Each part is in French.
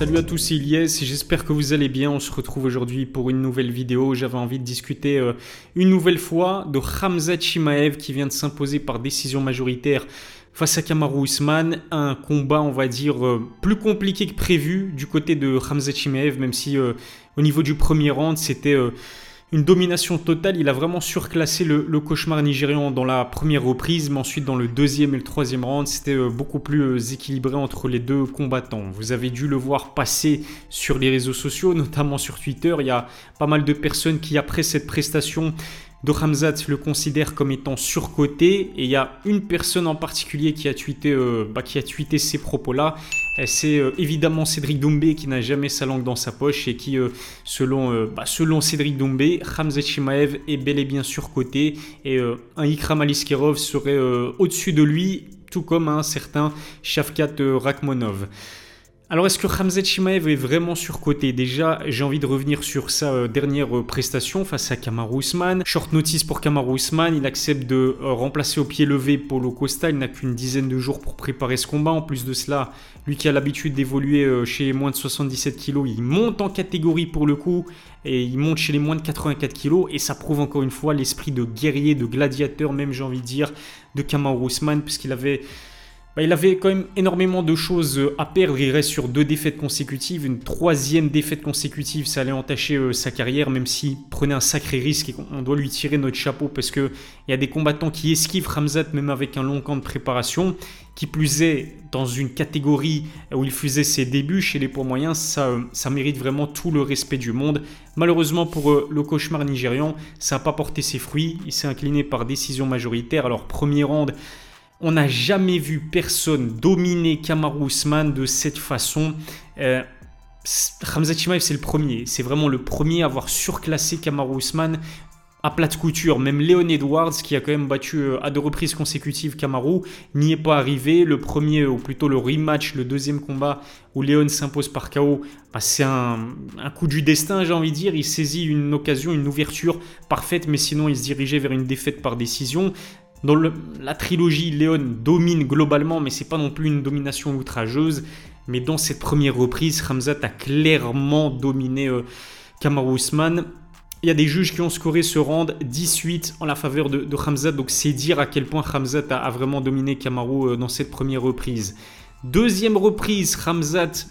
Salut à tous, c'est Ilyes, j'espère que vous allez bien. On se retrouve aujourd'hui pour une nouvelle vidéo. J'avais envie de discuter euh, une nouvelle fois de Hamza Chimaev qui vient de s'imposer par décision majoritaire face à Kamaru Usman. Un combat, on va dire, euh, plus compliqué que prévu du côté de Hamza Chimaev, même si euh, au niveau du premier round, c'était une domination totale. Il a vraiment surclassé le, cauchemar nigérian dans la première reprise, mais ensuite dans le deuxième et le troisième round, c'était euh, beaucoup plus euh, équilibré entre les deux combattants. Vous avez dû le voir passer sur les réseaux sociaux, notamment sur Twitter. Il y a pas mal de personnes qui, après cette prestation, de Hamzat le considère comme étant surcoté et il y a une personne en particulier qui a tweeté, euh, bah, ces propos-là. C'est euh, évidemment Cédric Doumbé qui n'a jamais sa langue dans sa poche et qui, euh, selon, bah, selon Cédric Doumbé, Hamzat Chimaev est bel et bien surcoté et un Ikram Aliskerov serait au-dessus de lui, tout comme un certain Shavkat Rakhmonov. Alors est-ce que Khamzat Chimaev est vraiment surcoté? Déjà, j'ai envie de revenir sur sa euh, dernière euh, prestation face à Kamaru Usman. Short notice pour Kamaru Usman, il accepte de euh, remplacer au pied levé Paulo Costa, il n'a qu'une dizaine de jours pour préparer ce combat. En plus de cela, lui qui a l'habitude d'évoluer chez moins de 77 kg, il monte en catégorie pour le coup et il monte chez les moins de 84 kg et ça prouve encore une fois l'esprit de guerrier, de gladiateur même j'ai envie de dire, de Kamaru Usman puisqu'il avait bah, il avait quand même énormément de choses à perdre. Il reste sur deux défaites consécutives. Une troisième défaite consécutive, ça allait entacher euh, sa carrière, même s'il prenait un sacré risque et on doit lui tirer notre chapeau parce qu'il y a des combattants qui esquivent Ramzat même avec un long camp de préparation. Qui plus est, dans une catégorie où il faisait ses débuts chez les poids moyens, ça, euh, mérite vraiment tout le respect du monde. Malheureusement pour euh, le cauchemar nigérian, ça n'a pas porté ses fruits. Il s'est incliné par décision majoritaire. Alors, premier round. On n'a jamais vu personne dominer Kamaru Usman de cette façon. Euh, Chimaev, c'est le premier. C'est vraiment le premier à avoir surclassé Kamaru Usman à plate couture. Même Léon Edwards, qui a quand même battu euh, à deux reprises consécutives Kamaru, n'y est pas arrivé. Le premier, ou plutôt le rematch, le deuxième combat où Léon s'impose par KO, bah, c'est un, un, coup du destin, j'ai envie de dire. Il saisit une occasion, une ouverture parfaite, mais sinon il se dirigeait vers une défaite par décision. Dans la trilogie, Léon domine globalement, mais c'est pas non plus une domination outrageuse. Mais dans cette première reprise, Ramzat a clairement dominé euh, Kamaru. Il y a des juges qui ont scoré ce round 18 en la faveur de, de donc c'est dire à quel point Ramzat a, vraiment dominé Kamaru euh, dans cette première reprise. Deuxième reprise, Ramzat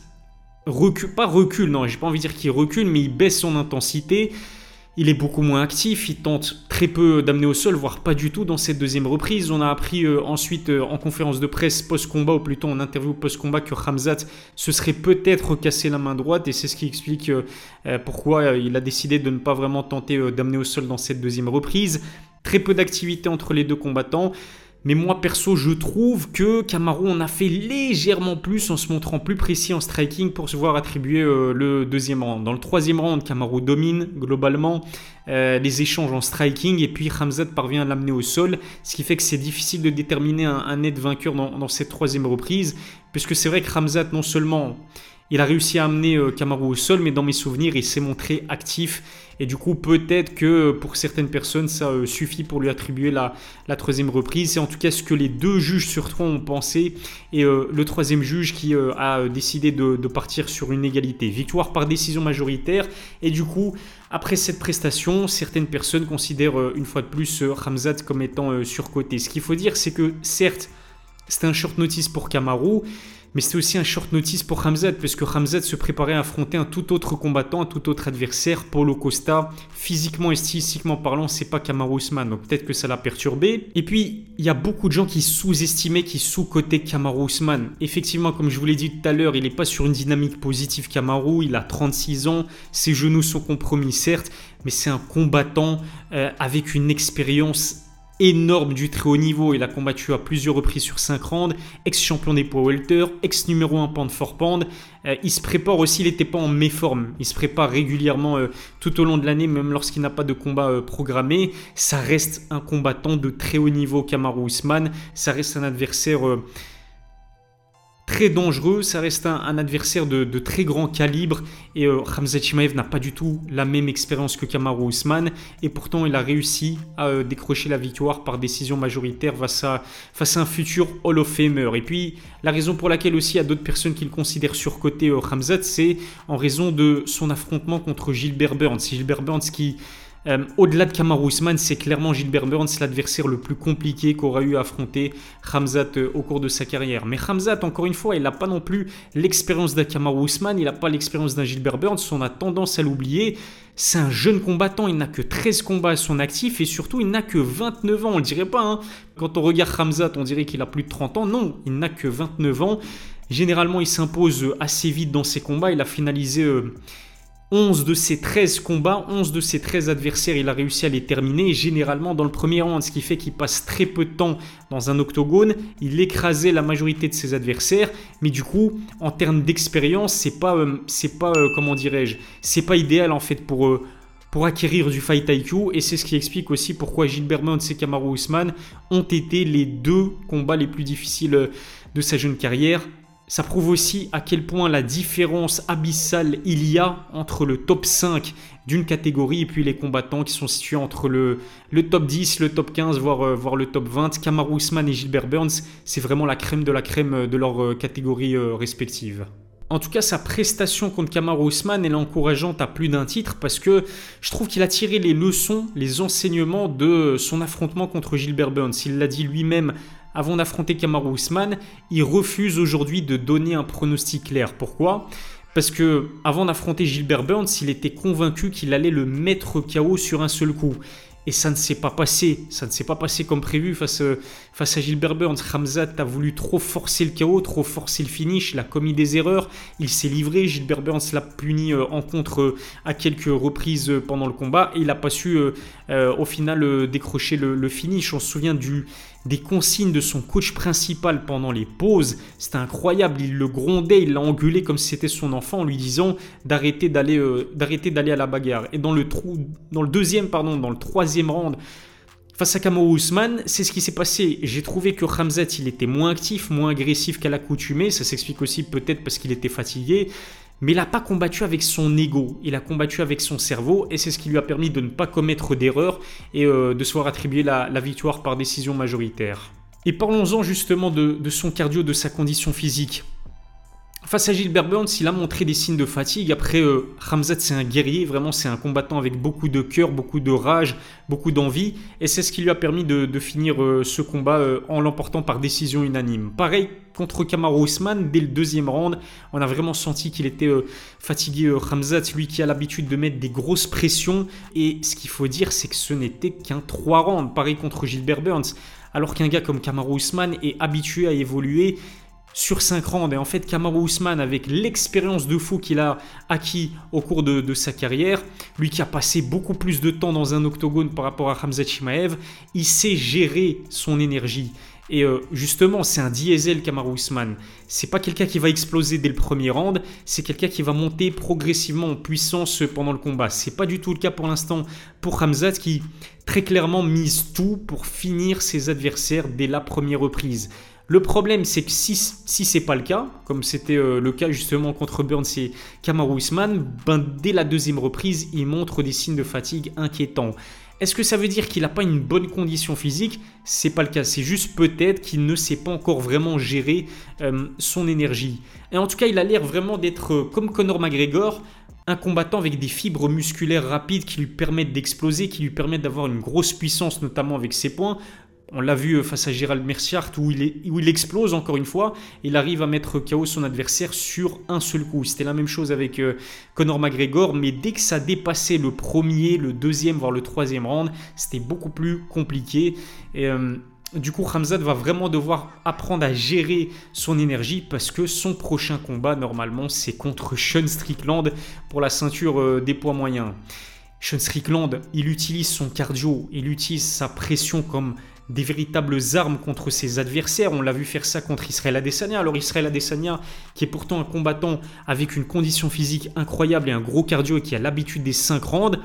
recule, pas recule, non, j'ai pas envie de dire qu'il recule, mais il baisse son intensité. Il est beaucoup moins actif, il tente très peu d'amener au sol, voire pas du tout dans cette deuxième reprise. On a appris euh, ensuite euh, en conférence de presse post-combat, ou plutôt en interview post-combat, que Hamzat se serait peut-être cassé la main droite, et c'est ce qui explique euh, pourquoi il a décidé de ne pas vraiment tenter d'amener au sol dans cette deuxième reprise. Très peu d'activité entre les deux combattants. Mais moi perso, je trouve que Camaro en a fait légèrement plus en se montrant plus précis en striking pour se voir attribuer euh, le deuxième round. Dans le troisième round, Camaro domine globalement euh, les échanges en striking et puis Hamzat parvient à l'amener au sol, ce qui fait que c'est difficile de déterminer un, net vainqueur dans, cette troisième reprise, puisque c'est vrai que Hamzat non seulement il a réussi à amener euh, Kamaru au sol, mais dans mes souvenirs, il s'est montré actif. Et du coup, peut-être que euh, pour certaines personnes, ça euh, suffit pour lui attribuer la, troisième reprise. C'est en tout cas ce que les deux juges sur trois ont pensé. Et le troisième juge qui a décidé de, partir sur une égalité. Victoire par décision majoritaire. Et du coup, après cette prestation, certaines personnes considèrent une fois de plus Ramzat comme étant surcoté. Ce qu'il faut dire, c'est que certes, c'était un short notice pour Kamaru. Mais c'était aussi un short notice pour Hamzat, puisque Hamzat se préparait à affronter un tout autre combattant, un tout autre adversaire, Paulo Costa. Physiquement et stylistiquement parlant, c'est pas Kamaru Usman, donc peut-être que ça l'a perturbé. Et puis, il y a beaucoup de gens qui sous-estimaient, qui sous-cotaient Kamaru Usman. Effectivement, comme je vous l'ai dit tout à l'heure, il n'est pas sur une dynamique positive Kamaru, il a 36 ans, ses genoux sont compromis certes, mais c'est un combattant euh, avec une expérience énorme du très haut niveau. Il a combattu à plusieurs reprises sur 5 rounds, ex-champion des poids welter, ex-numéro 1 pound for pound. Euh, il se prépare aussi, il n'était pas en méforme. Il se prépare régulièrement euh, tout au long de l'année, même lorsqu'il n'a pas de combat euh, programmé. Ça reste un combattant de très haut niveau, Kamaru Usman. Ça reste un adversaire très dangereux, ça reste un, adversaire de, très grand calibre et euh, Hamza Chimaev n'a pas du tout la même expérience que Kamaru Usman et pourtant il a réussi à euh, décrocher la victoire par décision majoritaire face à, un futur Hall of Famer. Et puis la raison pour laquelle aussi il y a d'autres personnes qui le considèrent surcoté euh, Hamzat, c'est en raison de son affrontement contre Gilbert Burns. Gilbert Burns qui euh, au-delà de Kamaru Usman, c'est clairement Gilbert Burns l'adversaire le plus compliqué qu'aura eu à affronter Hamzat euh, au cours de sa carrière. Mais Hamzat, encore une fois, il n'a pas non plus l'expérience d'un Kamaru Usman, il n'a pas l'expérience d'un Gilbert Burns, on a tendance à l'oublier. C'est un jeune combattant, il n'a que 13 combats à son actif et surtout il n'a que 29 ans, on le dirait pas. Hein. Quand on regarde Hamzat, on dirait qu'il a plus de 30 ans. Non, il n'a que 29 ans. Généralement, il s'impose assez vite dans ses combats. Il a finalisé... Euh, 11 de ses 13 combats, 11 de ses 13 adversaires, il a réussi à les terminer, généralement dans le premier round, ce qui fait qu'il passe très peu de temps dans un octogone. Il écrasait la majorité de ses adversaires, mais du coup, en termes d'expérience, c'est pas, euh, c'est pas euh, comment dirais-je, c'est pas idéal en fait pour, euh, pour acquérir du fight IQ, et c'est ce qui explique aussi pourquoi Gilbert Burns et Kamaru Usman ont été les deux combats les plus difficiles de sa jeune carrière. Ça prouve aussi à quel point la différence abyssale il y a entre le top 5 d'une catégorie et puis les combattants qui sont situés entre le, top 10, le top 15, voire, euh, voire le top 20. Kamaru Usman et Gilbert Burns, c'est vraiment la crème de la crème de leur euh, catégorie euh, respective. En tout cas, sa prestation contre Kamaru Usman est encourageante à plus d'un titre parce que je trouve qu'il a tiré les leçons, les enseignements de son affrontement contre Gilbert Burns. Il l'a dit lui-même avant d'affronter Kamaru Usman, il refuse aujourd'hui de donner un pronostic clair. Pourquoi? Parce que avant d'affronter Gilbert Burns, il était convaincu qu'il allait le mettre KO sur un seul coup. Et ça ne s'est pas passé. Ça ne s'est pas passé comme prévu face, euh, à Gilbert Burns. Ramzat a voulu trop forcer le chaos, trop forcer le finish. Il a commis des erreurs. Il s'est livré. Gilbert Burns l'a puni euh, en contre euh, à quelques reprises pendant le combat. Et il n'a pas su au final décrocher le, finish. On se souvient du, des consignes de son coach principal pendant les pauses. C'était incroyable. Il le grondait. Il l'a engueulé comme si c'était son enfant en lui disant d'arrêter d'aller d'arrêter d'aller à la bagarre. Et dans le, trou, dans le deuxième, pardon, dans le troisième round face à Kamo Ousmane, c'est ce qui s'est passé. J'ai trouvé que Ramzat, il était moins actif, moins agressif qu'à l'accoutumée. Ça s'explique aussi peut-être parce qu'il était fatigué. Mais il n'a pas combattu avec son ego, il a combattu avec son cerveau et c'est ce qui lui a permis de ne pas commettre d'erreurs et euh, de se voir attribuer la, victoire par décision majoritaire. Et parlons-en justement de son cardio, de sa condition physique. Face à Gilbert Burns, il a montré des signes de fatigue. Après, euh, c'est un guerrier, vraiment, c'est un combattant avec beaucoup de cœur, beaucoup de rage, beaucoup d'envie. Et c'est ce qui lui a permis de, finir euh, ce combat euh, en l'emportant par décision unanime. Pareil contre Kamaru Usman, dès le deuxième round, on a vraiment senti qu'il était euh, fatigué. Ramzat, lui qui a l'habitude de mettre des grosses pressions. Et ce qu'il faut dire, c'est que ce n'était qu'un 3 rounds. Pareil contre Gilbert Burns. Alors qu'un gars comme Kamaru Usman est habitué à évoluer sur 5 rounds. Et en fait, Kamaru Usman, avec l'expérience de fou qu'il a acquis au cours de, sa carrière, lui qui a passé beaucoup plus de temps dans un octogone par rapport à Hamza Chimaev, il sait gérer son énergie. Et euh, justement, c'est un diesel Kamaru Usman. C'est pas quelqu'un qui va exploser dès le premier round, c'est quelqu'un qui va monter progressivement en puissance pendant le combat. C'est pas du tout le cas pour l'instant pour Hamzat qui très clairement mise tout pour finir ses adversaires dès la première reprise. Le problème, c'est que si, si c'est pas le cas, comme c'était euh, le cas justement contre Burns et Kamaru ben, dès la deuxième reprise, il montre des signes de fatigue inquiétants. Est-ce que ça veut dire qu'il n'a pas une bonne condition physique? C'est pas le cas. C'est juste peut-être qu'il ne sait pas encore vraiment gérer euh, son énergie. Et en tout cas, il a l'air vraiment d'être euh, comme Conor McGregor, un combattant avec des fibres musculaires rapides qui lui permettent d'exploser, qui lui permettent d'avoir une grosse puissance, notamment avec ses points. On l'a vu euh, face à Gérald Merciart où il, explose encore une fois. Il arrive à mettre KO son adversaire sur un seul coup. C'était la même chose avec euh, Conor McGregor, mais dès que ça dépassait le premier, le deuxième, voire le troisième round, c'était beaucoup plus compliqué. Euh, du coup, Hamzat va vraiment devoir apprendre à gérer son énergie parce que son prochain combat, normalement, c'est contre Sean Strickland pour la ceinture des poids moyens. Sean Strickland, il utilise son cardio, il utilise sa pression comme des véritables armes contre ses adversaires. On l'a vu faire ça contre Israël Adesanya. Alors Israël Adesanya, qui est pourtant un combattant avec une condition physique incroyable et un gros cardio et qui a l'habitude des 5 rounds,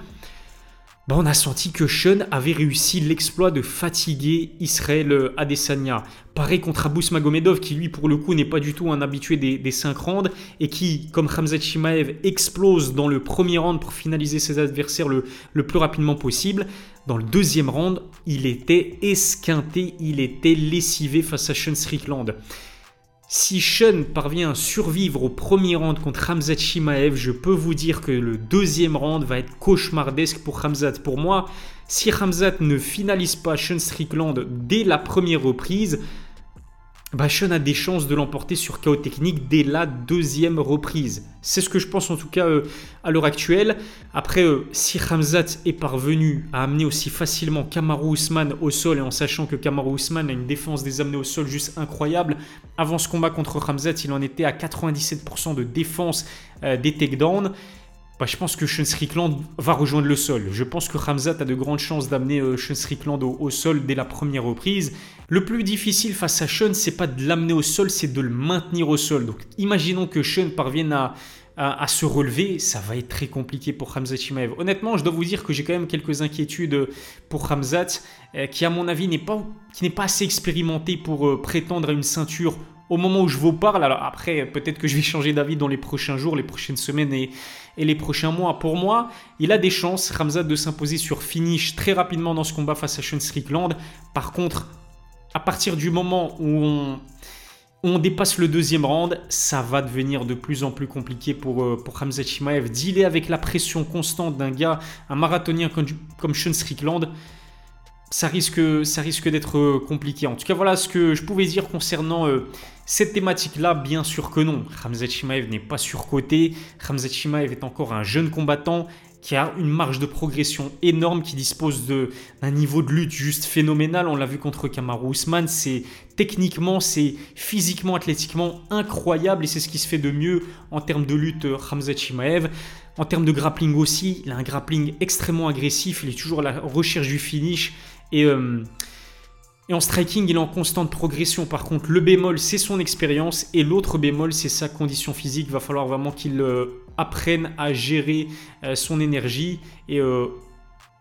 bah, on a senti que Sean avait réussi l'exploit de fatiguer Israël Adesanya. Pareil contre Abous Magomedov, qui lui, pour le coup, n'est pas du tout un habitué des, des 5 rounds et qui, comme Khamzat Chimaev, explose dans le premier round pour finaliser ses adversaires le, le plus rapidement possible. Dans le deuxième round, il était esquinté, il était lessivé face à Sean Strickland. Si Sean parvient à survivre au premier round contre Hamzat Shimaev, je peux vous dire que le deuxième round va être cauchemardesque pour Hamzat. Pour moi, si Hamzat ne finalise pas Sean Strickland dès la première reprise, Sean a des chances de l'emporter sur KO technique dès la deuxième reprise. C'est ce que je pense en tout cas euh, à l'heure actuelle. Après, euh, si Hamzat est parvenu à amener aussi facilement Kamaru Usman au sol et en sachant que Kamaru Usman a une défense des amenés au sol juste incroyable, avant ce combat contre Hamzat, il en était à 97% de défense euh, des takedowns. Bah, je pense que Sean Strickland va rejoindre le sol. Je pense que Hamzat a de grandes chances d'amener euh, Sean Strickland au, sol dès la première reprise. Le plus difficile face à Sean, c'est pas de l'amener au sol, c'est de le maintenir au sol. Donc imaginons que Sean parvienne à, se relever, ça va être très compliqué pour Hamzat Chimaev. Honnêtement, je dois vous dire que j'ai quand même quelques inquiétudes pour Hamzat, euh, qui à mon avis n'est pas, qui n'est pas assez expérimenté pour euh, prétendre à une ceinture au moment où je vous parle. Alors après, peut-être que je vais changer d'avis dans les prochains jours, les prochaines semaines et, les prochains mois. Pour moi, il a des chances, Ramzat, de s'imposer sur finish très rapidement dans ce combat face à Sean Strickland. Par contre, à partir du moment où on, dépasse le deuxième round, ça va devenir de plus en plus compliqué pour, euh, pour Hamza Chimaev. Dealer avec la pression constante d'un gars, un marathonien comme, comme Sean Strickland, ça risque, d'être euh, compliqué. En tout cas, voilà ce que je pouvais dire concernant euh, cette thématique-là. Bien sûr que non. Ramzat Chimaev n'est pas surcoté. Ramzat Chimaev est encore un jeune combattant qui a une marge de progression énorme, qui dispose d'un niveau de lutte juste phénoménal. On l'a vu contre Kamaru Usman. C'est techniquement, c'est physiquement, athlétiquement incroyable et c'est ce qui se fait de mieux en termes de lutte Ramzat Chimaev. En termes de grappling aussi, il a un grappling extrêmement agressif. Il est toujours à la recherche du finish. Euh, et, en striking, il est en constante progression. Par contre, le bémol, c'est son expérience. Et l'autre bémol, c'est sa condition physique. Il va falloir vraiment qu'il euh, apprenne à gérer euh, son énergie. Et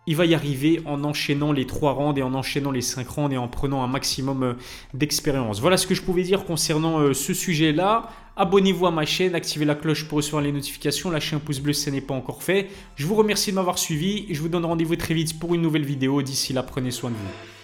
il va y arriver en enchaînant les 3 rounds et en enchaînant les 5 rounds et en prenant un maximum d'expérience. Voilà ce que je pouvais dire concernant ce sujet-là. Abonnez-vous à ma chaîne, activez la cloche pour recevoir les notifications, lâchez un pouce bleu si ce n'est pas encore fait. Je vous remercie de m'avoir suivi et je vous donne rendez-vous très vite pour une nouvelle vidéo. D'ici là, prenez soin de vous.